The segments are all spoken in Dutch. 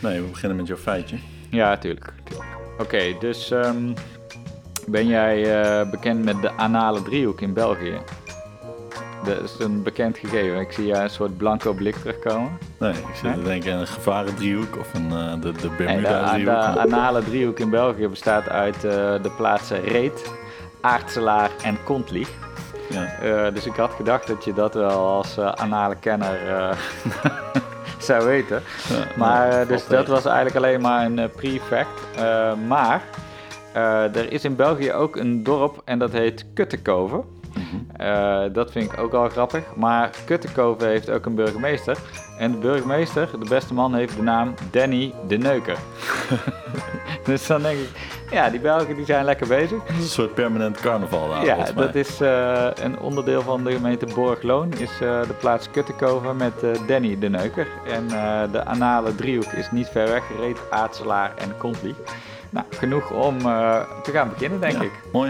Nee, we beginnen met jouw feitje. Ja, tuurlijk. Oké, dus ehm, ben jij eh, bekend met de anale driehoek in België? Dat is een bekend gegeven. Ik zie jij een soort blanco blik terugkomen. Nee, ik zit te denken aan een gevarendriehoek of een, uh, de, de En de, Bermuda-driehoek. de anale driehoek in België bestaat uit eh, de plaatsen Reet, Aartselaar en Kontlieg. Ja. Eh, dus ik had gedacht dat je dat wel als eh, anale kenner eh, zou weten. Ja, Maar nou, eh, dus dat was eigenlijk alleen maar een eh, pre-fact. Eh, maar er is in België ook een dorp en dat heet Kuttekoven. Mhm. Dat vind ik ook al grappig. Maar Kuttekoven heeft ook een burgemeester. En de burgemeester, de beste man, heeft de naam Danny de Neuker. dus dan denk ik, ja, die Belgen die zijn lekker bezig. Dat is een soort permanent carnaval daar, Ja, dat is eh, een onderdeel van de gemeente Borgloon, is eh, de plaats Kuttekoven met eh, Danny de Neuker. En de anale driehoek is niet ver weg, Reet, Aatselaar en Kontlieg. Nou, genoeg om te gaan beginnen, denk Ja, ik. Mooi.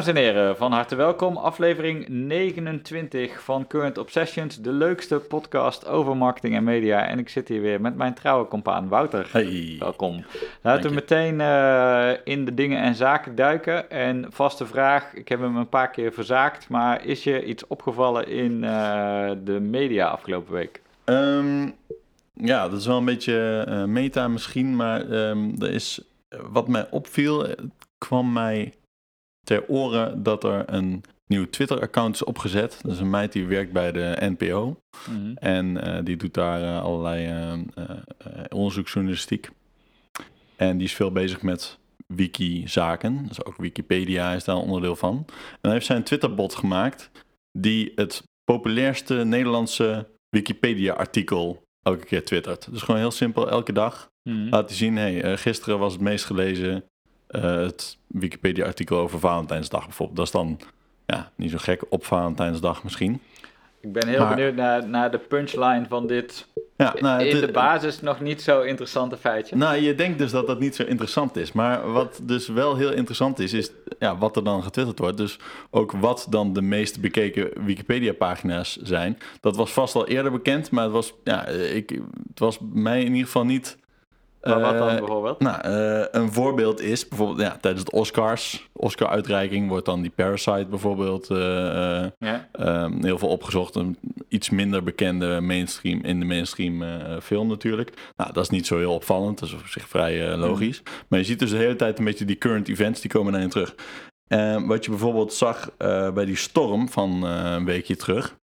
Dames en heren, van harte welkom. Aflevering 29 van Current Obsessions, de leukste podcast over marketing en media. En ik zit hier weer met mijn trouwe compaan Wouter. Hey. Welkom. Laten we meteen eh, in de dingen en zaken duiken. En vaste vraag, ik heb hem een paar keer verzaakt, maar is je iets opgevallen in eh, de media afgelopen week? Ehm, ja, dat is wel een beetje eh, meta misschien, maar ehm, er is, wat mij opviel, kwam mij ter oren dat er een nieuw Twitter-account is opgezet. Dat is een meid die werkt bij de NPO en eh, die doet daar eh, allerlei eh, onderzoeksjournalistiek. En die is veel bezig met wiki-zaken, dus ook Wikipedia is daar een onderdeel van. En dan heeft zij een Twitter-bot gemaakt die het populairste Nederlandse Wikipedia-artikel elke keer twittert. Dus gewoon heel simpel, elke dag Mhm. laat hij zien, hey, gisteren was het meest gelezen het Wikipedia-artikel over Valentijnsdag bijvoorbeeld. Dat is dan ja, niet zo gek op Valentijnsdag misschien. Ik ben heel Maar- benieuwd naar, naar de punchline van dit Ja, nou, in het- de basis nog niet zo interessante feitje. Nou, je denkt dus dat dat niet zo interessant is. Maar wat dus wel heel interessant is, is ja, wat er dan getwitterd wordt. Dus ook wat dan de meest bekeken Wikipedia-pagina's zijn. Dat was vast al eerder bekend, maar het was, ja, ik, het was mij in ieder geval niet... Maar wat dan eh, bijvoorbeeld? Nou, eh, een voorbeeld is bijvoorbeeld ja, tijdens de Oscars, Oscar-uitreiking, wordt dan die Parasite bijvoorbeeld eh, eh, Ja. Ehm, heel veel opgezocht. Een iets minder bekende mainstream in de mainstream film natuurlijk. Nou, dat is niet zo heel opvallend. Dat is op zich vrij logisch. Maar je ziet dus de hele tijd een beetje die current events die komen daarin terug. Ehm, wat je bijvoorbeeld zag bij die storm van een weekje terug.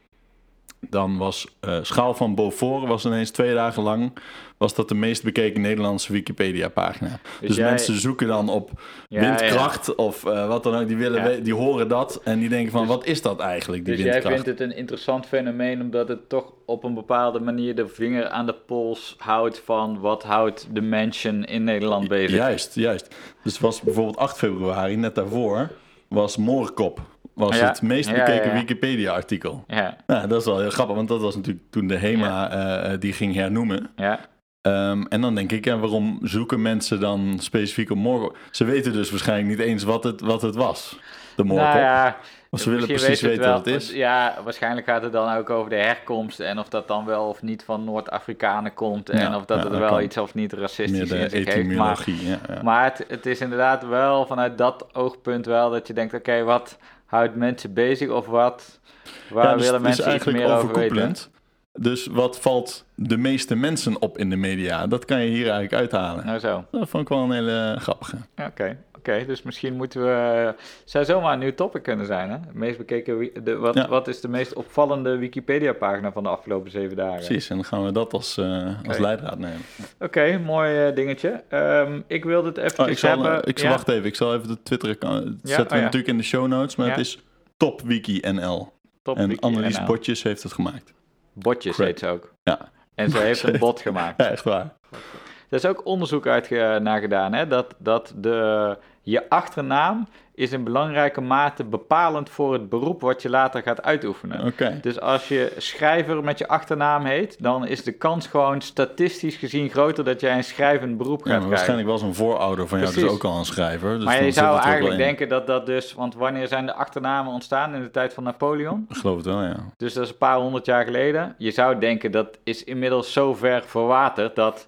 Dan was eh, Schaal van Beaufort was ineens twee dagen lang was dat de meest bekeken Nederlandse Wikipedia-pagina. Dus, jij- mensen zoeken dan op Ja, windkracht of eh, wat dan ook. Die, willen Ja. die horen dat en die denken van, Dus- wat is dat eigenlijk, die Dus jij windkracht? vindt het een interessant fenomeen omdat het toch op een bepaalde manier de vinger aan de pols houdt van wat houdt de mensen in Nederland bezig. Juist, juist. Dus het was bijvoorbeeld 8 februari, net daarvoor, was Moorkop. Was Ja, het meest bekeken ja. Wikipedia-artikel. Ja, Nou, dat is wel heel grappig, want dat was natuurlijk toen de HEMA eh, eh, die ging hernoemen. ja. Ehm, en dan denk ik, ja, waarom zoeken mensen dan specifiek op Moorkop? Ze weten dus waarschijnlijk niet eens wat het, wat het was, de Moorkop. Nou ja, of ze willen precies weten wel, wat het is. Ja, waarschijnlijk gaat het dan ook over de herkomst en of dat dan wel of niet van Noord-Afrikanen komt en Ja, of dat ja, het dat wel kan. iets of niet racistisch de in zich heeft. Maar, maar het, het is inderdaad wel vanuit dat oogpunt wel dat je denkt, oké, wat houdt mensen bezig of wat, waar Ja, dus willen mensen iets meer over weten? Dus wat valt de meeste mensen op in de media? Dat kan je hier eigenlijk uithalen. Nou zo. Dat vond ik wel een hele grappige. Oké, oké. dus misschien moeten we. zou zomaar een nieuw topic kunnen zijn, hè? Meest bekeken. De, wat, Ja. wat is de meest opvallende Wikipedia-pagina van de afgelopen zeven dagen? Precies, en dan gaan we dat als, eh, als leidraad nemen. Oké, mooi eh, dingetje. Ehm, ik wilde het even Oh, ik zal, hebben. eh, ik zal ja? wacht even, ik zal even de Twitter-account... Dat Ja, zetten oh we ja. natuurlijk in de show notes, maar het is TopWikiNL. Top En Annelies NL. Botjes heeft het gemaakt. Botjes heet ze ook. Ja. En ze heeft een bot gemaakt. Ja, echt waar. Er is ook onderzoek uit naar gedaan, hè? Dat, dat de, je achternaam is in belangrijke mate bepalend voor het beroep wat je later gaat uitoefenen. Dus als je schrijver met je achternaam heet, dan is de kans gewoon statistisch gezien groter dat jij een schrijvend beroep gaat Ja, krijgen. waarschijnlijk was een voorouder van jou dus ook al een schrijver. Dus maar je zou eigenlijk denken dat dat dus, want wanneer zijn de achternamen ontstaan in de tijd van Napoleon? Ik geloof het wel, ja. Dus dat is een paar honderd jaar geleden. Je zou denken dat is inmiddels zo ver verwaterd dat.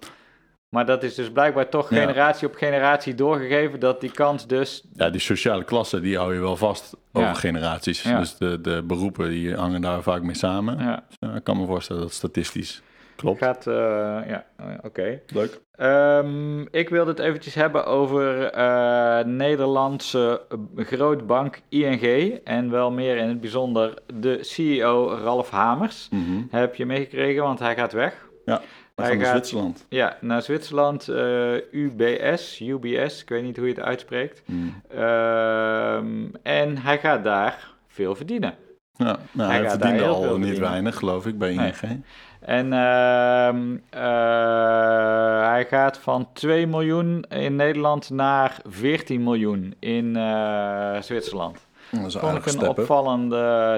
Maar dat is dus blijkbaar toch Ja. generatie op generatie doorgegeven dat die kans dus. Ja, die sociale klasse, die hou je wel vast over Ja. generaties. Ja. Dus de, de beroepen, die hangen daar vaak mee samen. Ja, Ja, ik kan me voorstellen dat statistisch klopt. gaat. eh, ja, ja, oké. Leuk. Ehm, ik wilde het eventjes hebben over eh, Nederlandse grootbank ING. En wel meer in het bijzonder de CEO Ralf Hamers. Mhm. Heb je meegekregen, want hij gaat weg. Ja, Hij gaan naar gaat- Zwitserland. Ja, naar Zwitserland, eh, UBS, UBS, ik weet niet hoe je het uitspreekt. Mhm. Ehm, en hij gaat daar veel verdienen. Ja, nou, Hij hij, gaat verdiende al niet verdienen. weinig, geloof ik, bij Nee. ING. En ehm, eh, hij gaat van 2 miljoen in Nederland naar 14 miljoen in eh, Zwitserland. Dat is een Vond ik een step, opvallend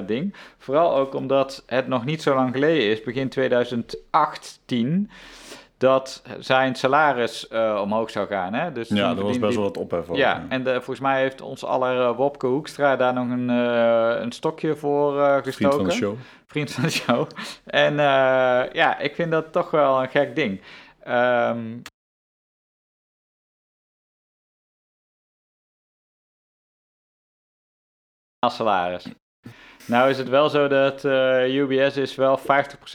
ding. Vooral ook omdat het nog niet zo lang geleden is, begin 2018, dat zijn salaris eh, omhoog zou gaan. Hè? Dus Ja, er was best wel wat ophef. Ja, en de, volgens mij heeft ons aller eh, Wopke Hoekstra daar nog een, eh, een stokje voor gestoken. Vriend van de show. Vriend van de show. En ja, ik vind dat toch wel een gek ding. Ehm, salaris. Nou is het wel zo dat eh, UBS is wel 50%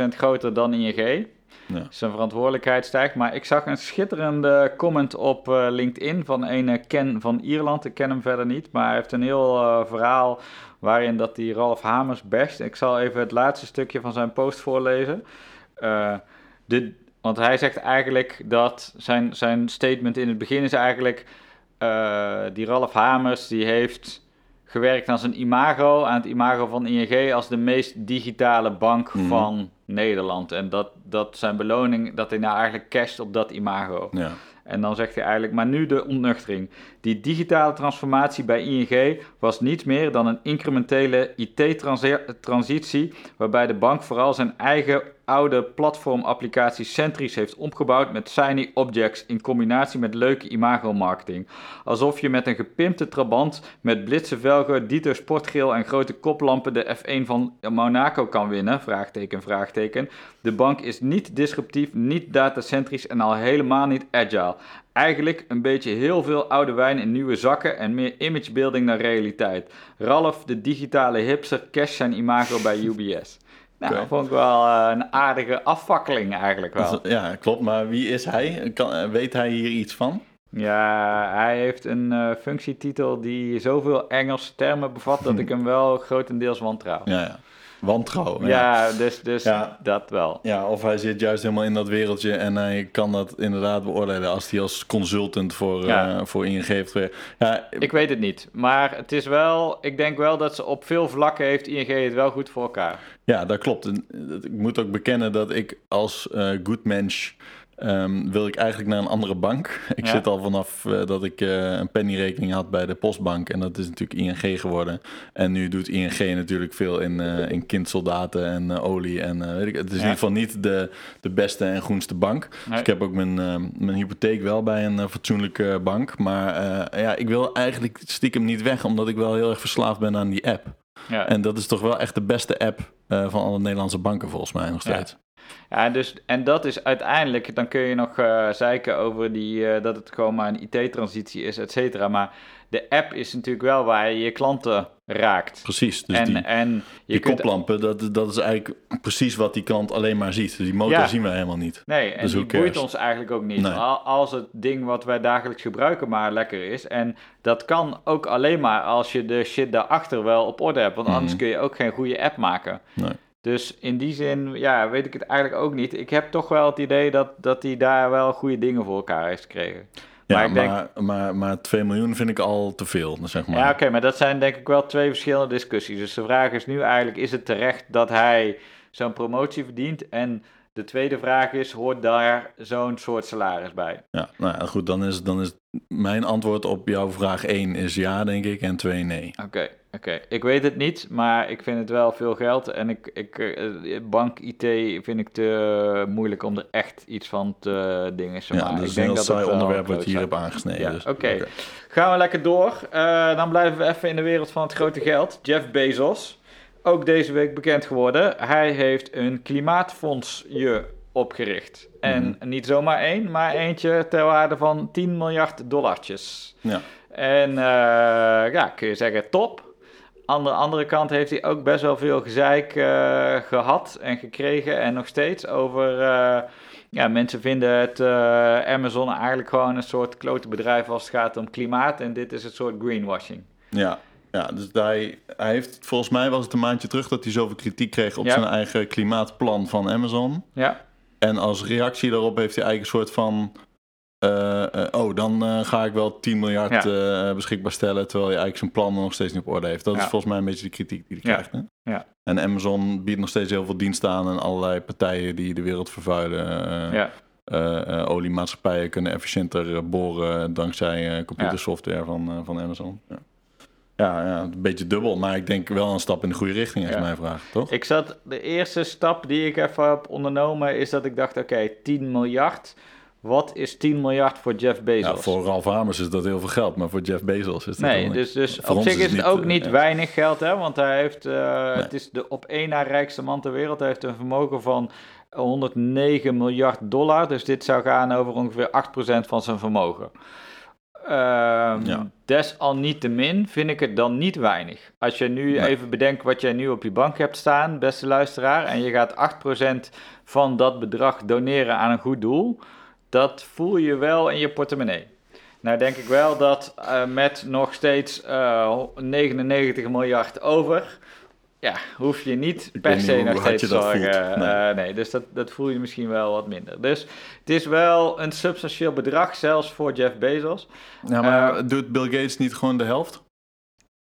groter dan ING. Ja. Zijn verantwoordelijkheid stijgt. Maar ik zag een schitterende comment op eh, LinkedIn van een eh, Ken van Ierland. Ik ken hem verder niet, maar hij heeft een heel verhaal waarin dat die Ralf Hamers basht. Ik zal even het laatste stukje van zijn post voorlezen. De, want hij zegt eigenlijk dat zijn, zijn statement in het begin is eigenlijk... die Ralf Hamers die heeft gewerkt aan zijn imago, aan het imago van ING als de meest digitale bank Mhm. van Nederland. En dat, dat zijn beloning, dat hij nou eigenlijk casht op dat imago. Ja. En dan zegt hij eigenlijk, maar nu de ontnuchtering. Die digitale transformatie bij ING was niets meer dan een incrementele IT-transitie, waarbij de bank vooral zijn eigen oude platformapplicatie centrisch heeft opgebouwd met shiny objects in combinatie met leuke imago-marketing. Alsof je met een gepimpte trabant met blitse velgen, dito sportgeel en grote koplampen de F1 van Monaco kan winnen, vraagteken, vraagteken. De bank is niet disruptief, niet datacentrisch en al helemaal niet agile. Eigenlijk een beetje heel veel oude wijn in nieuwe zakken en meer imagebuilding dan realiteit. Ralf, de digitale hipster, cash zijn imago bij UBS. Nou, Oké. dat vond ik wel eh, een aardige afvakkeling eigenlijk wel. Ja, klopt. Maar wie is hij? Kan, eh, weet hij hier iets van? Ja, hij heeft een eh, functietitel die zoveel Engelse termen bevat dat ik hem wel grotendeels wantrouw. Ja, ja. Wantrouwen. Ja, dus, dus Ja. dat wel. Ja, of hij zit juist helemaal in dat wereldje en hij kan dat inderdaad beoordelen als hij als consultant voor, Ja. eh, voor ING heeft. Ja, Ik weet het niet, maar het is wel, ik denk wel dat ze op veel vlakken heeft ING het wel goed voor elkaar. ja, dat klopt. Eh, ik moet ook bekennen dat ik als eh good mens ehm, wil ik eigenlijk naar een andere bank. Ik Ja. zit al vanaf eh, dat ik eh, een pennyrekening had bij de postbank en dat is natuurlijk ING geworden. En nu doet ING natuurlijk veel in, eh, in kindsoldaten en olie en weet ik. Het is in ieder geval niet de, de beste en groenste bank. Dus ik heb ook mijn, mijn hypotheek wel bij een fatsoenlijke bank. Maar ja, ik wil eigenlijk stiekem niet weg, omdat ik wel heel erg verslaafd ben aan die app. Ja, En dat is toch wel echt de beste app van alle Nederlandse banken volgens mij nog steeds. Ja dus, en dat is uiteindelijk, dan kun je nog eh zeiken over die, eh, dat het gewoon maar een IT-transitie is, et cetera. Maar de app is natuurlijk wel waar je je klanten raakt. Precies. Dus en, die, en je die kunt koplampen, dat, dat is eigenlijk precies wat die klant alleen maar ziet. Dus die motor Ja. zien we helemaal niet. Nee, en Dus die boeit ons eigenlijk ook niet. Nee. Als het ding wat wij dagelijks gebruiken maar lekker is. En dat kan ook alleen maar als je de shit daarachter wel op orde hebt. Want anders Mhm. kun je ook geen goede app maken. Nee. Dus in die zin, ja, weet ik het eigenlijk ook niet. Ik heb toch wel het idee dat, dat hij daar wel goede dingen voor elkaar heeft gekregen. Ja, Maar maar, ik maar, denk- maar, 2 miljoen vind ik al te veel, zeg maar. Ja, oké, maar dat zijn denk ik wel twee verschillende discussies. Dus de vraag is nu eigenlijk, is het terecht dat hij zo'n promotie verdient? En De tweede vraag is, hoort daar zo'n soort salaris bij? Ja, nou ja, goed, dan is, dan is mijn antwoord op jouw vraag 1 is ja, denk ik, en 2 nee. Oké, oké. Ik weet het niet, maar ik vind het wel veel geld. En ik, ik, eh, bank IT vind ik te moeilijk om er echt iets van te dingen te Ja, maken. dus ik een heel het saai onderwerp wat je hier hebt aangesneden. Ja, dus, oké. Gaan we lekker door. Eh, dan blijven we even in de wereld van het grote geld. Jeff Bezos, ook deze week bekend geworden. Hij heeft een klimaatfondsje opgericht. En niet zomaar één, maar eentje ter waarde van 10 miljard dollartjes. Ja. En eh, ja, kun je zeggen top. Aan de andere kant heeft hij ook best wel veel gezeik eh, gehad en gekregen en nog steeds over... eh, ja, mensen vinden het Amazon eigenlijk gewoon een soort klote bedrijf als het gaat om klimaat. En dit is een soort greenwashing. Ja, ja dus hij, hij heeft, volgens mij was het een maandje terug dat hij zoveel kritiek kreeg op Ja. zijn eigen klimaatplan van Amazon. Ja, En als reactie daarop heeft hij eigenlijk een soort van. eh, eh, oh, dan eh, ga ik wel 10 miljard beschikbaar stellen. Terwijl hij eigenlijk zijn plannen nog steeds niet op orde heeft. Dat is volgens mij een beetje de kritiek die hij Ja. krijgt. Hè? Ja. En Amazon biedt nog steeds heel veel diensten aan. En allerlei partijen die de wereld vervuilen. ja, oliemaatschappijen kunnen efficiënter boren dankzij computersoftware van, van Amazon. Ja. Ja, ja, een beetje dubbel, maar ik denk wel een stap in de goede richting, is Ja. mijn vraag, toch? Ik zat, de eerste stap die ik even heb ondernomen is dat ik dacht, oké, 10 miljard. Wat is 10 miljard voor Jeff Bezos? ja, voor Ralph Hamers is dat heel veel geld, maar voor Jeff Bezos is dat Nee, dus, dus voor op zich is het niet, ook eh, niet weinig geld, hè? Want hij heeft, eh, Nee. het is de op één na rijkste man ter wereld. Hij heeft een vermogen van 109 miljard dollar. Dus dit zou gaan over ongeveer 8% van zijn vermogen. Ehm Ja. Desalniettemin vind ik het dan niet weinig. Als je nu Nee. even bedenkt wat jij nu op je bank hebt staan, beste luisteraar, en je gaat 8% van dat bedrag doneren aan een goed doel, dat voel je wel in je portemonnee. Nou denk ik wel dat eh, met nog steeds eh, 99 miljard over, ja, hoef je niet Ik per niet se hoe nog steeds zorgen. voelt. Nee. Eh, nee, dus dat, dat voel je misschien wel wat minder. Dus het is wel een substantieel bedrag, zelfs voor Jeff Bezos. Ja, maar Eh, doet Bill Gates niet gewoon de helft?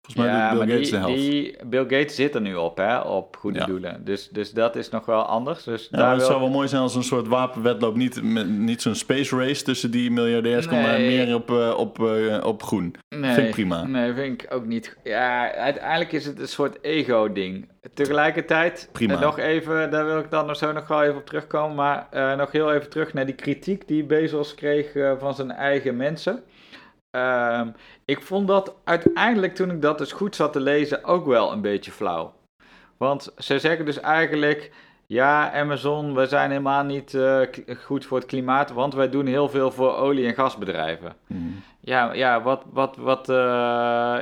Volgens mij ja, doet Bill Gates die, de helft. die Bill Gates zit er nu op, hè, op goede Ja. doelen. Dus, dus dat is nog wel anders. Dus Ja, daar het wil- zou wel mooi zijn als een soort wapenwedloop. Niet, niet zo'n space race tussen die miljardairs, komt maar meer op, eh, op, eh, op groen. Nee, Vind ik prima. Nee, vind ik ook niet. Ja, uiteindelijk is het een soort ego-ding. Tegelijkertijd, Prima. eh, nog even, daar wil ik dan nog zo nog wel even op terugkomen, maar nog heel even terug naar die kritiek die Bezos kreeg van zijn eigen mensen. Ehm, ik vond dat uiteindelijk, toen ik dat dus goed zat te lezen, ook wel een beetje flauw. Want ze zeggen dus eigenlijk, ja, Amazon, we zijn helemaal niet eh, goed voor het klimaat, want wij doen heel veel voor olie- en gasbedrijven. Hmm. Ja, ja, wat, wat, wat, eh,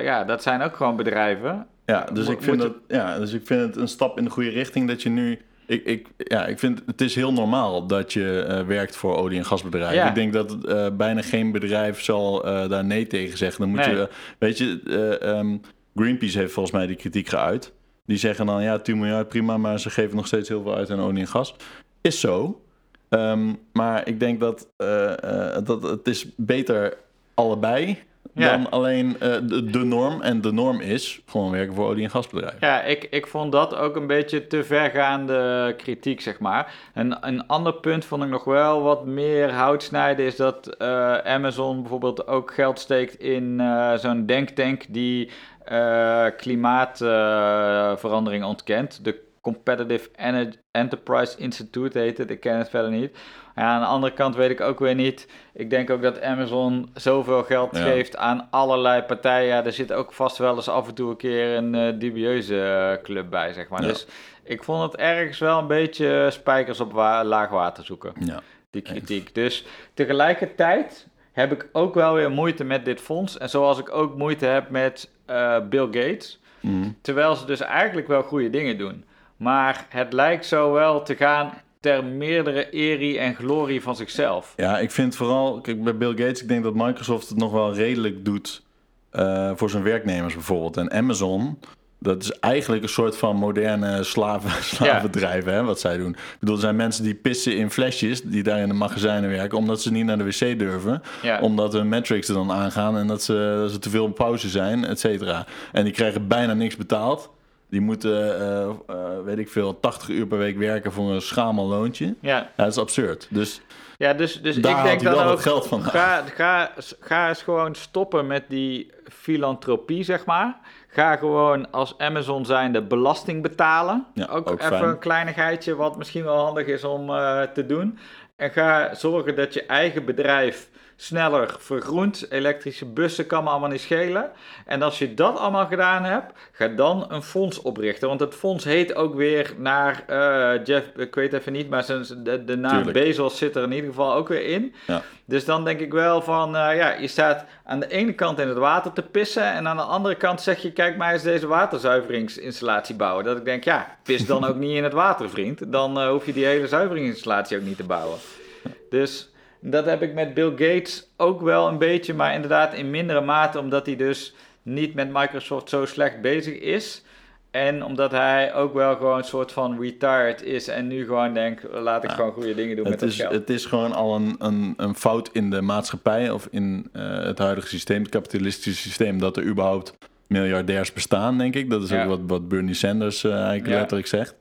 ja, dat zijn ook gewoon bedrijven. Ja, dus Mo- ik, vind het, ja, dus ik vind het een stap in de goede richting dat je nu... Ik, ik, ja, ik vind het is heel normaal dat je eh, werkt voor olie- en gasbedrijven. Ja. Ik denk dat eh, bijna geen bedrijf zal eh, daar nee tegen zeggen. Dan moet Nee. je, weet je, eh, ehm, Greenpeace heeft volgens mij die kritiek geuit. Die zeggen dan, ja, 10 miljard prima, maar ze geven nog steeds heel veel uit aan olie en gas. Is zo. Ehm, maar ik denk dat, dat het is beter allebei Ja. dan alleen eh, de, de norm. En de norm is gewoon werken voor olie- en gasbedrijven. Ja, ik, ik vond dat ook een beetje te vergaande kritiek, zeg maar. En een ander punt vond ik nog wel wat meer hout snijden, is dat eh, Amazon bijvoorbeeld ook geld steekt in eh, zo'n denktank die klimaatverandering ontkent. De Competitive Enterprise Institute heet het, ik ken het verder niet. Ja, aan de andere kant weet ik ook weer niet. Ik denk ook dat Amazon zoveel geld Ja. geeft aan allerlei partijen. Ja, er zit ook vast wel eens af en toe een keer een eh, dubieuze eh, club bij, zeg maar. Ja. Dus ik vond het ergens wel een beetje spijkers op wa- laag water zoeken, Ja. die kritiek. Dus tegelijkertijd heb ik ook wel weer moeite met dit fonds. En zoals ik ook moeite heb met eh, Bill Gates. Mhm. Terwijl ze dus eigenlijk wel goede dingen doen. Maar het lijkt zo wel te gaan ter meerdere erie en glorie van zichzelf. Ja, ik vind vooral, kijk, bij Bill Gates, ik denk dat Microsoft het nog wel redelijk doet eh, voor zijn werknemers bijvoorbeeld. En Amazon, dat is eigenlijk een soort van moderne slaven, slavendrijven, hè, wat zij doen. Ik bedoel, er zijn mensen die pissen in flesjes, die daar in de magazijnen werken, omdat ze niet naar de wc durven. Ja. Omdat hun metrics er dan aangaan en dat ze, dat ze te veel op pauze zijn, et cetera. En die krijgen bijna niks betaald. Die moeten, eh, eh, weet ik veel, 80 uur per week werken voor een schamel loontje. Ja, Ja, dat is absurd. Dus ja dus, dus Daar ik denk wel ook, wat geld van. ga, ga, ga eens gewoon stoppen met die filantropie, zeg maar. Ga gewoon als Amazon zijnde belasting betalen. Ja, ook, ook even fijn. een kleinigheidje wat misschien wel handig is om eh, te doen. En ga zorgen dat je eigen bedrijf sneller vergroent. Elektrische bussen kan me allemaal niet schelen. En als je dat allemaal gedaan hebt, ga dan een fonds oprichten. Want het fonds heet ook weer naar eh, Jeff, ik weet even niet, maar zijn, de, de naam Tuurlijk. Bezos zit er in ieder geval ook weer in. Ja. Dus dan denk ik wel van, eh, ja, je staat aan de ene kant in het water te pissen en aan de andere kant zeg je, kijk maar eens deze waterzuiveringsinstallatie bouwen. Dat ik denk, ja, pis dan ook niet in het water, vriend. Dan eh, hoef je die hele zuiveringsinstallatie ook niet te bouwen. Dus dat heb ik met Bill Gates ook wel een beetje, maar inderdaad in mindere mate, omdat hij dus niet met Microsoft zo slecht bezig is. En omdat hij ook wel gewoon een soort van retired is en nu gewoon denkt, laat ik Ja. gewoon goede dingen doen met het dat is, geld. het is gewoon al een, een, een fout in de maatschappij of in eh, het huidige systeem, het kapitalistische systeem, dat er überhaupt miljardairs bestaan, denk ik. Dat is Ja. ook wat, wat Bernie Sanders eh, eigenlijk Ja. letterlijk zegt.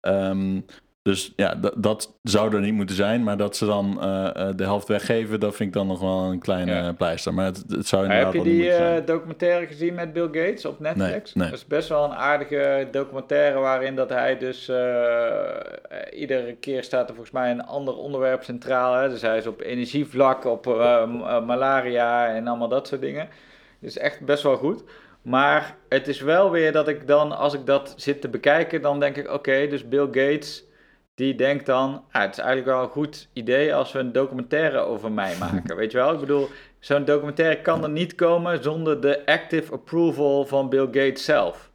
Ehm, dus ja, dat- zou er niet moeten zijn, maar dat ze dan eh, eh, de helft weggeven, dat vind ik dan nog wel een kleine Ja. pleister. Maar het, het zou inderdaad heb je die eh, documentaire gezien met Bill Gates op Netflix? Nee, nee. Dat is best wel een aardige documentaire waarin dat hij dus iedere keer staat er volgens mij een ander onderwerp centraal. Hè? Dus hij is op energievlak, op malaria en allemaal dat soort dingen. Dus echt best wel goed. Maar het is wel weer dat ik dan, als ik dat zit te bekijken, dan denk ik, oké, dus Bill Gates, die denkt dan, ah, het is eigenlijk wel een goed idee als we een documentaire over mij maken. Weet je wel? Ik bedoel, zo'n documentaire kan er niet komen zonder de active approval van Bill Gates zelf.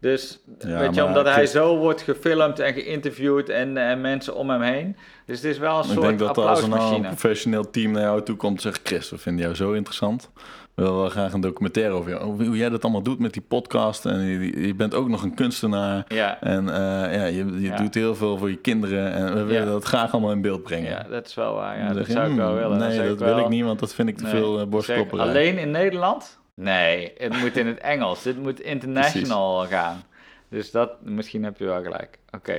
Dus, Ja, weet je, omdat hij zo wordt gefilmd en geïnterviewd en, en mensen om hem heen. Dus het is wel een Ik soort denk dat als er nou een applausmachine. professioneel team naar jou toe komt en zegt... Chris, we vinden jou zo interessant. We willen wel graag een documentaire over jou. Hoe, jij dat allemaal doet met die podcast. En je, je bent ook nog een kunstenaar. Ja, En eh, ja, je, je Ja. doet heel veel voor je kinderen. En we willen Ja. dat graag allemaal in beeld brengen. ja, dat is wel waar. Ja, dat zou ik wel "Hmm, willen. Dan Nee, dat wel- wil ik niet, want dat vind ik te Nee, veel uh. Alleen in Nederland? Nee, het moet in het Engels. Dit moet international gaan. Dus dat, misschien heb je wel gelijk. Oké.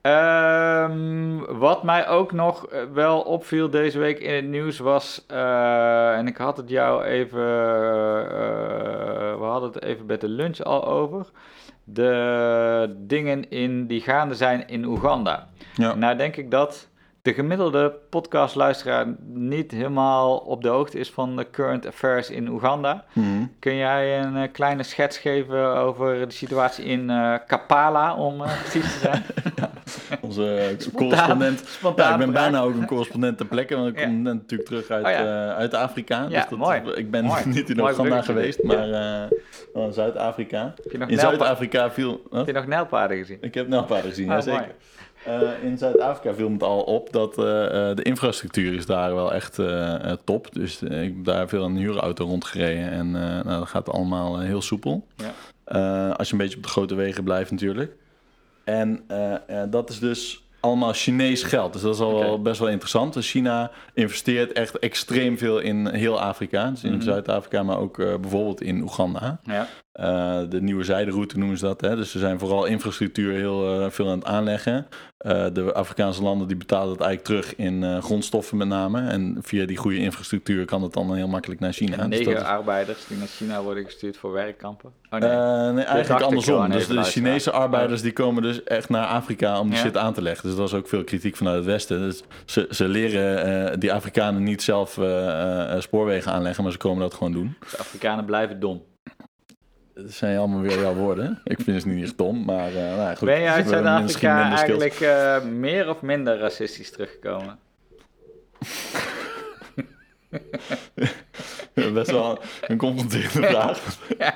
Ehm, wat mij ook nog eh, wel opviel deze week in het nieuws was, eh, en ik had het jou even, eh, we hadden het even bij de lunch al over, de dingen in, die gaande zijn in Oeganda. Ja. Nou denk ik dat de gemiddelde podcastluisteraar niet helemaal op de hoogte is van de current affairs in Oeganda. Mhm. Kun jij een kleine schets geven over de situatie in eh, Kapala, om precies te zijn? Onze eh, correspondent. Spontaan Ja, ik ben bijna ook een correspondent ter plekke, want ik Ja. kom natuurlijk terug uit, Oh ja. eh, uit Afrika. Ja, dus dat, mooi. Ik ben Mooi. niet in Mooi Oeganda geweest, maar eh, in Zuid-Afrika. In Zuid-Afrika viel... Wat? heb je nog nijlpaarden gezien? Ik heb nijlpaarden gezien, Oh, ja zeker. Eh, in Zuid-Afrika viel het al op dat de infrastructuur is daar wel echt eh, top. Dus ik heb daar veel een huurauto rondgereden en nou, dat gaat allemaal heel soepel. Ja. Als je een beetje op de grote wegen blijft natuurlijk. En eh, eh, dat is dus allemaal Chinees geld. Dus dat is al best wel interessant. Dus China investeert echt extreem veel in heel Afrika. Dus in Mhm. Zuid-Afrika, maar ook eh, bijvoorbeeld in Oeganda. Ja. Eh, de nieuwe zijderoute noemen ze dat. Hè? Dus ze zijn vooral infrastructuur heel eh, veel aan het aanleggen. Eh, de Afrikaanse landen die betalen dat eigenlijk terug in grondstoffen met name. En via die goede infrastructuur kan het dan heel makkelijk naar China. En Dus negen is- arbeiders die naar China worden gestuurd voor werkkampen. Oh nee. Nee, eigenlijk andersom. Dus de. Chinese arbeiders die komen dus echt naar Afrika om die Ja. shit aan te leggen. Dus dat is ook veel kritiek vanuit het Westen. Dus ze, ze leren die Afrikanen niet zelf spoorwegen aanleggen, maar ze komen dat gewoon doen. de Afrikanen blijven dom. Dat zijn allemaal weer jouw woorden. Ik vind het niet echt dom, maar eh, nou ja, goed. ben je uit Zuid-Afrika eigenlijk eh, meer of minder racistisch teruggekomen? Best wel een confronterende vraag. Ik-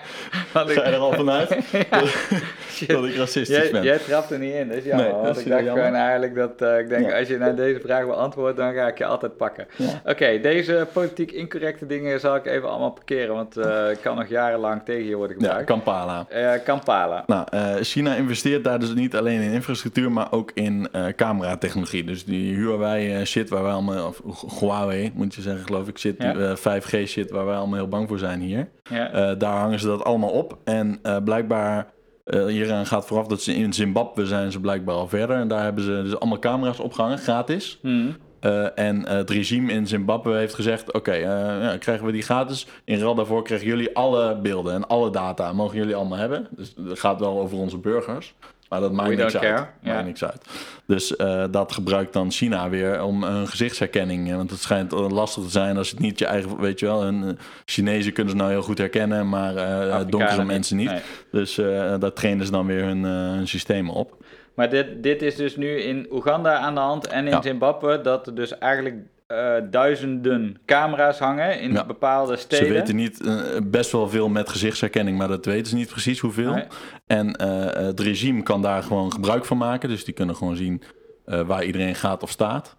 Ga je er al vanuit Ja. dat ik racistisch Jij, ben? jij trapt er niet in. Nee, dat is ik dacht jammer. gewoon eigenlijk dat, eh, ik denk, Ja. als je naar deze vraag beantwoordt, dan ga ik je altijd pakken. Ja. Oké, deze politiek incorrecte dingen zal ik even allemaal parkeren, want eh, ik kan nog jarenlang tegen je worden Ja, gebruikt. Kampala. Eh, Kampala. Nou, China investeert daar dus niet alleen in infrastructuur, maar ook in cameratechnologie. Dus die Huawei shit waar wij allemaal, of Huawei moet je zeggen geloof ik, shit, Ja. die, eh, 5G shit waar wij allemaal heel bang voor zijn hier. Ja. Daar hangen ze dat allemaal op. En blijkbaar Eh, hieraan gaat vooraf dat ze in Zimbabwe zijn ze blijkbaar al verder. En daar hebben ze dus allemaal camera's opgehangen, gratis. Hmm. Eh, en eh, het regime in Zimbabwe heeft gezegd: Oké, ja, krijgen we die gratis. In ruil daarvoor krijgen jullie alle beelden en alle data. Mogen jullie allemaal hebben. Dus het gaat wel over onze burgers. Maar dat maakt niks uit. Maakt niks uit. Dus eh, dat gebruikt dan China weer om hun gezichtsherkenning. eh, Want het schijnt eh, lastig te zijn als het niet je eigen. Weet je wel, een, Chinezen kunnen ze nou heel goed herkennen, maar Afrikanen donkere mensen niet. Nee. Dus eh, daar trainen ze dan weer hun, hun systemen op. Maar dit, dit is dus nu in Oeganda aan de hand en in Ja. Zimbabwe dat er dus eigenlijk eh, duizenden camera's hangen in Ja. bepaalde steden. Ze weten niet, eh, best wel veel met gezichtsherkenning, maar dat weten ze niet precies hoeveel. Nee. En eh, het regime kan daar gewoon gebruik van maken. Dus die kunnen gewoon zien waar iedereen gaat of staat.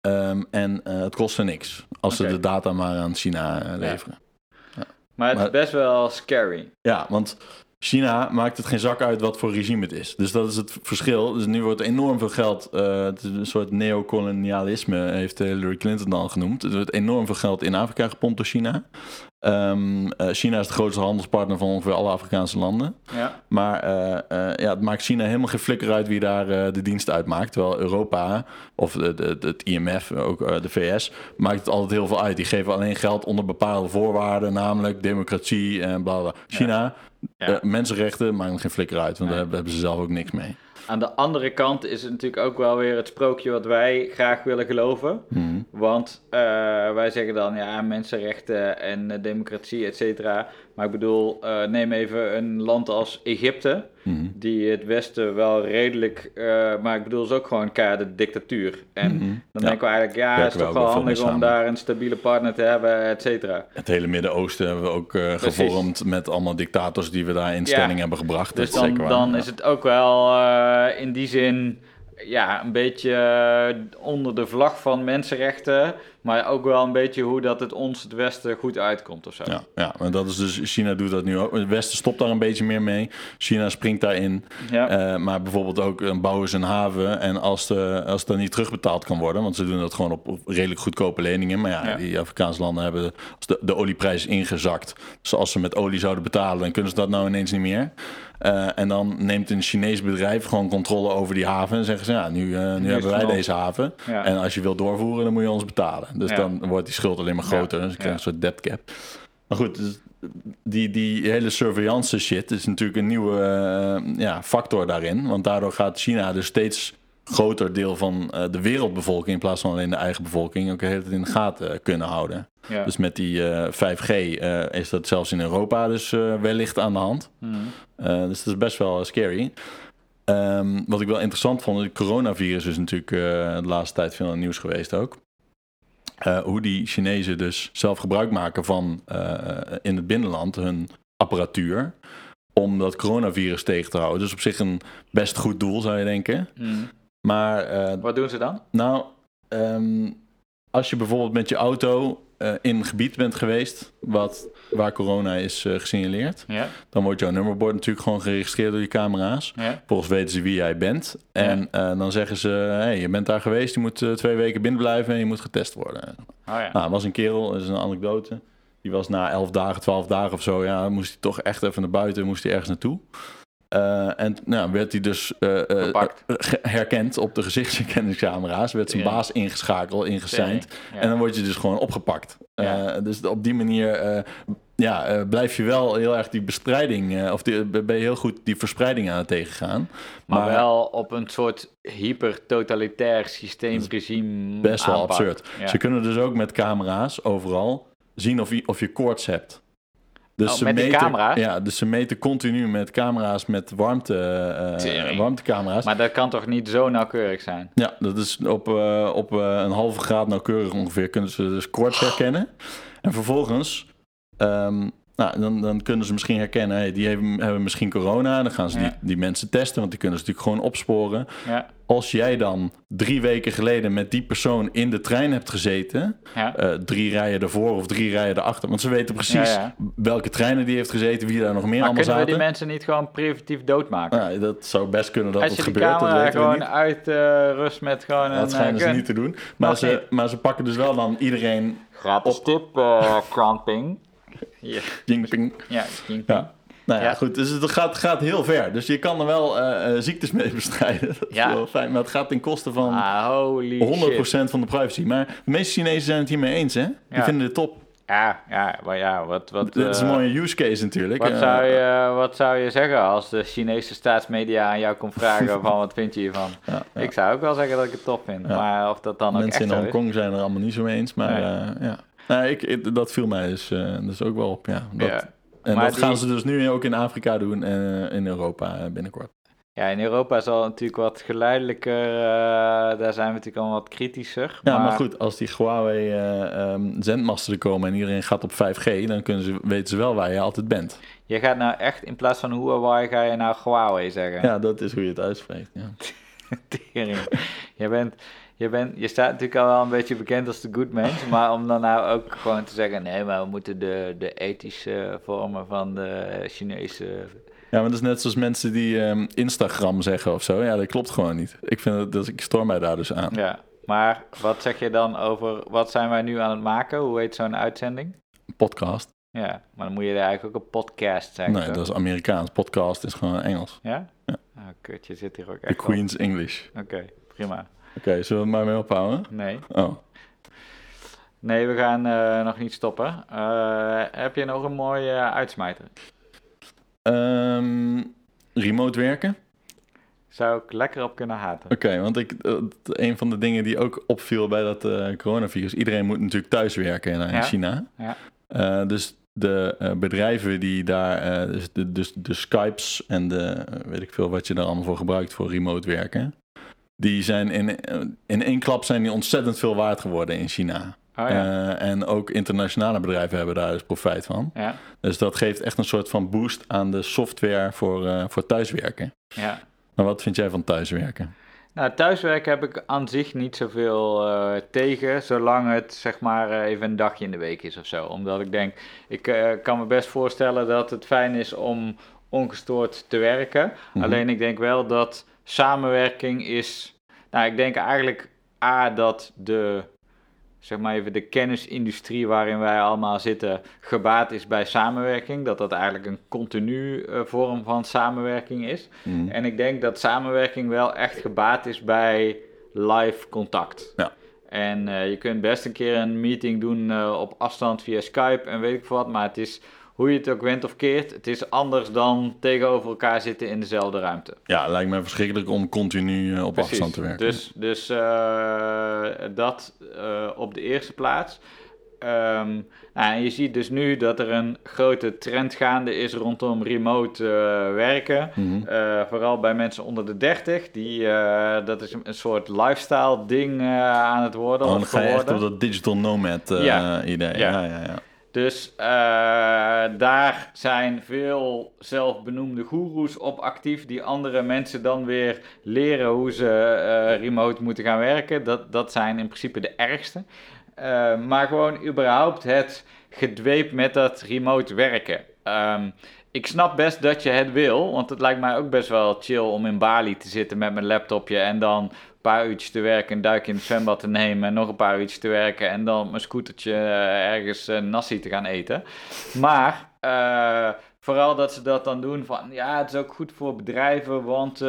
Ehm, en het kost ze niks als ze de data maar aan China leveren. Maar het is best wel scary. Ja, want China maakt het geen zak uit wat voor regime het is. Dus dat is het verschil. Dus nu wordt enorm veel geld, eh, het is een soort neocolonialisme, heeft Hillary Clinton dan genoemd. Er wordt enorm veel geld in Afrika gepompt door China. Ehm, eh, China is de grootste handelspartner van ongeveer alle Afrikaanse landen. Ja. Maar eh, ja, het maakt China helemaal geen flikker uit wie daar de dienst uitmaakt. Terwijl Europa of de, het IMF, ook de VS, maakt het altijd heel veel uit. Die geven alleen geld onder bepaalde voorwaarden, namelijk democratie en bla bla. China, Ja. Eh, mensenrechten, maakt geen flikker uit, want Nee. daar hebben ze zelf ook niks mee. Aan de andere kant is het natuurlijk ook wel weer het sprookje wat wij graag willen geloven. Mhm. Want eh, wij zeggen dan ja, mensenrechten en eh, democratie, et cetera. Maar ik bedoel, eh, neem even een land als Egypte, Mhm. die het Westen wel redelijk, maar ik bedoel, is ook gewoon keiharde dictatuur. En Mhm. dan Ja. denken we eigenlijk, ja, het is toch wel handig om daar een stabiele partner te hebben, et cetera. Het hele Midden-Oosten hebben we ook gevormd met allemaal dictators die we daar in stelling Ja. hebben gebracht. Dus Dat is dan, zeker waar. dan Ja. is het ook wel eh, in die zin ja, een beetje eh, onder de vlag van mensenrechten, maar ook wel een beetje hoe dat het ons het Westen goed uitkomt of zo. Ja, ja, maar dat is dus, China doet dat nu ook. Het Westen stopt daar een beetje meer mee. China springt daarin. Ja. Eh, maar bijvoorbeeld ook eh, bouwen ze een haven. En als, de, als dat niet terugbetaald kan worden, want ze doen dat gewoon op, op redelijk goedkope leningen. Maar ja, Ja. die Afrikaanse landen hebben als de, de olieprijs ingezakt. Dus als ze met olie zouden betalen, dan kunnen ze dat nou ineens niet meer. Eh, en dan neemt een Chinees bedrijf gewoon controle over die haven. En zeggen ze, ja, nu, nu hebben wij deze haven. Ja. En als je wilt doorvoeren, dan moet je ons betalen. Dus Ja. dan wordt die schuld alleen maar groter. Ja. Dus je krijgt een soort debt cap. Maar goed, dus die, die hele surveillance shit is natuurlijk een nieuwe eh, ja, factor daarin. Want daardoor gaat China dus steeds groter deel van eh, de wereldbevolking... in plaats van alleen de eigen bevolking... ook tijd in de gaten eh, kunnen houden. Ja. Dus met die eh, 5G eh, is dat zelfs in Europa dus wellicht aan de hand. Eh, dus dat is best wel scary. Ehm, wat ik wel interessant vond, het coronavirus is natuurlijk de laatste tijd veel in het nieuws geweest ook. Eh, hoe die Chinezen dus zelf gebruik maken van eh, in het binnenland hun apparatuur om dat coronavirus tegen te houden. Dus op zich een best goed doel zou je denken. Mhm. Maar eh, Wat doen ze dan? nou, ehm, als je bijvoorbeeld met je auto eh, in een gebied bent geweest wat, waar corona is eh, gesignaleerd, Ja. dan wordt jouw nummerbord natuurlijk gewoon geregistreerd door die camera's. Ja. Volgens weten ze wie jij bent. En eh, dan zeggen ze, hey, je bent daar geweest, je moet twee weken binnen blijven en je moet getest worden. Oh ja. Nou, was een kerel, dat is een anekdote. Die was na 11 dagen, 12 dagen of zo, ja, moest hij toch echt even naar buiten, moest hij ergens naartoe. Eh, en nou, werd hij dus eh, eh, herkend op de gezichtsherkenningscamera's. Werd zijn baas ingeschakeld, ingesigned. Ja. En dan word je dus gewoon opgepakt. Dus op die manier ja, blijf je wel heel erg die bestrijding, of die, ben je heel goed die verspreiding aan het tegengaan. maar, wel op een soort hyper-totalitair systeemregime best wel aanpak. absurd. Ja. Ze kunnen dus ook met camera's overal zien of je, of je koorts hebt. Dus Oh, ze met meten, camera's? Ja, dus ze meten continu met camera's met warmte, eh, Tering. warmtecamera's. Maar dat kan toch niet zo nauwkeurig zijn? Ja, dat is op, eh, op eh, een halve graad nauwkeurig ongeveer kunnen ze dus koorts herkennen. En vervolgens, ehm, nou, dan, dan kunnen ze misschien herkennen, hey, die hebben, hebben misschien corona. Dan gaan ze Ja. die, die mensen testen, want die kunnen ze natuurlijk gewoon opsporen. Ja. Als jij dan drie weken geleden met die persoon in de trein hebt gezeten, Ja. eh, drie rijen ervoor of drie rijen erachter, want ze weten precies Ja, ja. welke treinen die heeft gezeten, wie daar nog meer Maar allemaal kunnen we die zaten. mensen niet gewoon preventief doodmaken? Ja, dat zou best kunnen dat Als het je gebeurt, dat camera weten we gewoon niet. uit eh, rust met gewoon een Dat schijnen eh, ze niet te doen. Maar Mag ze, niet. maar ze pakken dus wel dan iedereen Gratis tip, uh, Jinping. ja, Jinping. Ja. Nou ja, Ja. goed. Dus het gaat, gaat heel ver. Dus je kan er wel eh, eh, ziektes mee bestrijden. Dat is Ja. wel fijn. Maar het gaat ten koste van Ah, holy 100% shit. van de privacy. Maar de meeste Chinezen zijn het hiermee eens, hè? Die Ja. vinden het top. Ja, ja, maar ja, wat... wat Dit is een eh, mooie use case natuurlijk. Wat zou, je, wat zou je zeggen als de Chinese staatsmedia aan jou komt vragen van wat vind je hiervan? ja, ja. Ik zou ook wel zeggen dat ik het top vind, maar of dat dan ook Mensen echt in is. Hongkong zijn er allemaal niet zo mee eens. Maar Nee. ja. Nou, ik, ik- dat viel mij dus, eh, dus ook wel op. Ja. Dat, Ja. En Maar dat gaan ze dus nu ook in Afrika doen en eh, in Europa eh, binnenkort. ja, in Europa is al natuurlijk wat geleidelijker, eh, daar zijn we natuurlijk al wat kritischer. Ja, maar, goed, als die Huawei eh, ehm, zendmasten er komen en iedereen gaat op 5G, dan kunnen ze, weten ze wel waar je altijd bent. Je gaat nou echt, in plaats van Huawei, ga je nou Huawei zeggen. Ja, dat is hoe je het uitspreekt. Ja. Tering. Je, bent, je, bent, je staat natuurlijk al wel een beetje bekend als de good mens, maar om dan nou ook gewoon te zeggen, nee, maar we moeten de, de ethische vormen van de Chinese... ja, maar dat is net zoals mensen die ehm, Instagram zeggen of zo. Ja, dat klopt gewoon niet. Ik, vind het, dus ik stoor mij daar dus aan. Ja, maar wat zeg je dan over, wat zijn wij nu aan het maken? Hoe heet zo'n uitzending? Podcast. Ja, maar dan moet je er eigenlijk ook een podcast zeggen. Nee, toch? dat is Amerikaans. Podcast is gewoon Engels. Ja? Ja. Ah, kut, je zit hier ook The echt op. Queen's English. Oké, prima. Oké, zullen we het maar mee ophouden? Nee. Oh. Nee, we gaan eh, nog niet stoppen. Eh, heb je nog een mooie uitsmijter? Ehm, remote werken? Zou ik lekker op kunnen haten. Oké, want ik, eh, een van de dingen die ook opviel bij dat coronavirus, iedereen moet natuurlijk thuiswerken in, in Ja. China. Ja. Dus de bedrijven die daar, dus, de, dus de Skypes en de, weet ik veel wat je daar allemaal voor gebruikt voor remote werken, die zijn in, in één klap zijn die ontzettend veel waard geworden in China. Oh ja. Eh, en ook internationale bedrijven hebben daar dus profijt van. ja, Dus dat geeft echt een soort van boost aan de software voor, eh, voor thuiswerken. ja. Maar wat vind jij van thuiswerken? Nou, thuiswerken heb ik aan zich niet zoveel eh, tegen, zolang het zeg maar even een dagje in de week is of zo. Omdat ik denk, ik kan me best voorstellen dat het fijn is om ongestoord te werken. Mhm. Alleen ik denk wel dat samenwerking is. Nou, ik denk eigenlijk A dat de zeg maar even de kennisindustrie waarin wij allemaal zitten gebaat is bij samenwerking. Dat dat eigenlijk een continu eh, vorm van samenwerking is. Mhm. En ik denk dat samenwerking wel echt gebaat is bij live contact. Ja. En eh, je kunt best een keer een meeting doen eh, op afstand via Skype en weet ik veel wat, maar het is hoe je het ook went of keert, het is anders dan tegenover elkaar zitten in dezelfde ruimte. Ja, lijkt me verschrikkelijk om continu eh, op Precies. afstand te werken. Dus, dus eh, dat eh, op de eerste plaats. Ehm, nou, en je ziet dus nu dat er een grote trend gaande is rondom remote werken. Mhm. Vooral bij mensen onder de 30. Die, dat is een, soort lifestyle ding aan het worden. Oh, dan ga je echt op dat digital nomad Ja. idee. Ja. Ja, ja, ja. Dus eh, daar zijn veel zelfbenoemde goeroes op actief, die andere mensen dan weer leren hoe ze eh, remote moeten gaan werken. Dat, dat zijn in principe de ergste. Eh, maar gewoon überhaupt het gedweep met dat remote werken. Ehm, ik snap best dat je het wil, want het lijkt mij ook best wel chill om in Bali te zitten met mijn laptopje en dan een paar uurtjes te werken, een duik in het zwembad te nemen en nog een paar uurtjes te werken en dan mijn scootertje eh, ergens eh, nasi te gaan eten. Maar eh, vooral dat ze dat dan doen van ja, het is ook goed voor bedrijven, want eh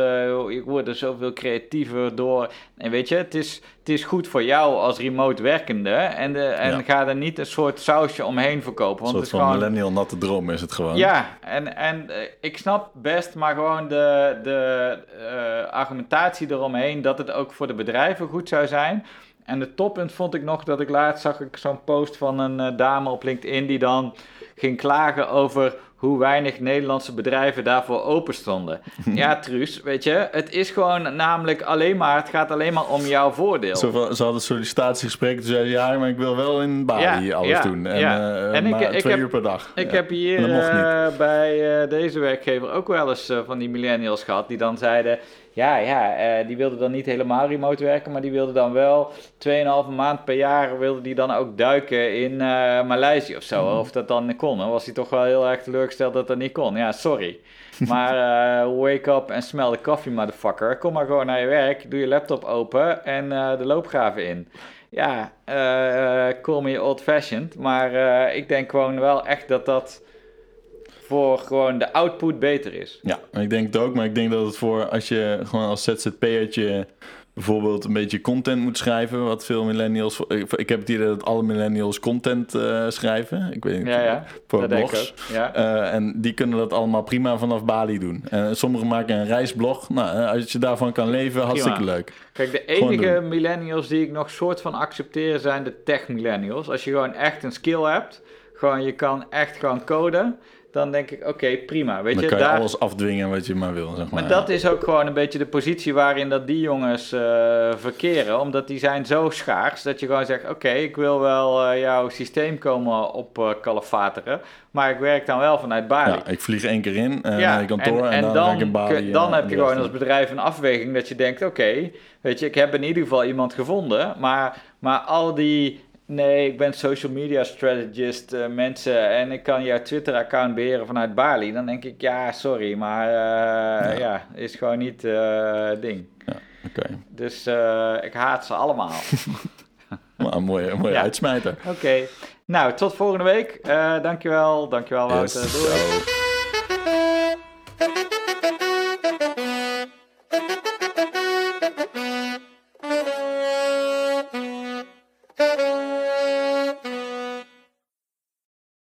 je wordt er zoveel creatiever door. En weet je, het is, het is goed voor jou als remote werkende en, de, en Ja. ga er niet een soort sausje omheen verkopen. Een Want soort het is van gewoon millennial natte droom is het gewoon. ja, en, en eh, ik snap best, maar gewoon de, de eh, argumentatie eromheen dat het ook voor de bedrijven goed zou zijn. En de toppunt vond ik nog dat ik laatst zag ik zo'n post van een eh, dame op LinkedIn die dan ging klagen over hoe weinig Nederlandse bedrijven daarvoor open stonden. ja, Truus, weet je, het is gewoon namelijk alleen maar, het gaat alleen maar om jouw voordeel. Zo van, ze hadden sollicitatiegesprekken, toen zeiden ze, ja, maar ik wil wel in Bali Ja, alles ja, doen. En, ja. eh, En ik- maar ik twee heb- uur per dag. Ik heb hier eh, bij eh, deze werkgever ook wel eens van die millennials gehad die dan zeiden, ja, ja, eh, die wilden dan niet helemaal remote werken, maar die wilden dan wel 2,5 maand per jaar wilden die dan ook duiken in eh Maleisië of zo. Mhm. Of dat dan kon. Dan was hij toch wel heel erg teleurgesteld dat dat niet kon. Ja, sorry. Maar eh, wake up en smell the coffee, motherfucker. Kom maar gewoon naar je werk, doe je laptop open en de loopgraven in. Ja, eh call me old-fashioned, maar eh, ik denk gewoon wel echt dat dat voor gewoon de output beter is. Ja, ik denk het ook. Maar ik denk dat het voor als je gewoon als ZZP'ertje bijvoorbeeld een beetje content moet schrijven, wat veel millennials... Ik, heb het idee dat alle millennials content uh, schrijven. Ik weet niet, ja, ja, voor blogs. Ja. Uh, en die kunnen dat allemaal prima vanaf Bali doen. En sommigen maken een reisblog. Nou, als je daarvan kan leven, hartstikke prima. leuk. Kijk, de enige millennials die ik nog soort van accepteer zijn de tech millennials. Als je gewoon echt een skill hebt, gewoon je kan echt gewoon coden dan denk ik, oké, prima. Weet dan je, kan je daar... alles afdwingen wat je maar wil, zeg maar. Maar dat is ook gewoon een beetje de positie waarin dat die jongens uh, verkeren. Omdat die zijn zo schaars dat je gewoon zegt, oké, ik wil wel uh, jouw systeem komen op uh, kalifateren. Maar ik werk dan wel vanuit Bali. Ja, ik vlieg één keer in ja, naar kantoor en, en, en, dan, dan, in Bali, dan heb je gewoon als bedrijf een afweging dat je denkt, oké, weet je, ik heb in ieder geval iemand gevonden. Maar, maar al die Nee, ik ben social media strategist, uh, mensen, en ik kan jouw Twitter-account beheren vanuit Bali. Dan denk ik, ja, sorry, maar uh, ja. ja. is gewoon niet uh, ding. Ja. Okay. Dus ik haat ze allemaal. maar een mooie, mooie ja. uitsmijter. Oké. Okay. Nou, tot volgende week. dankjewel, dankjewel Wouter. Yes. Doei.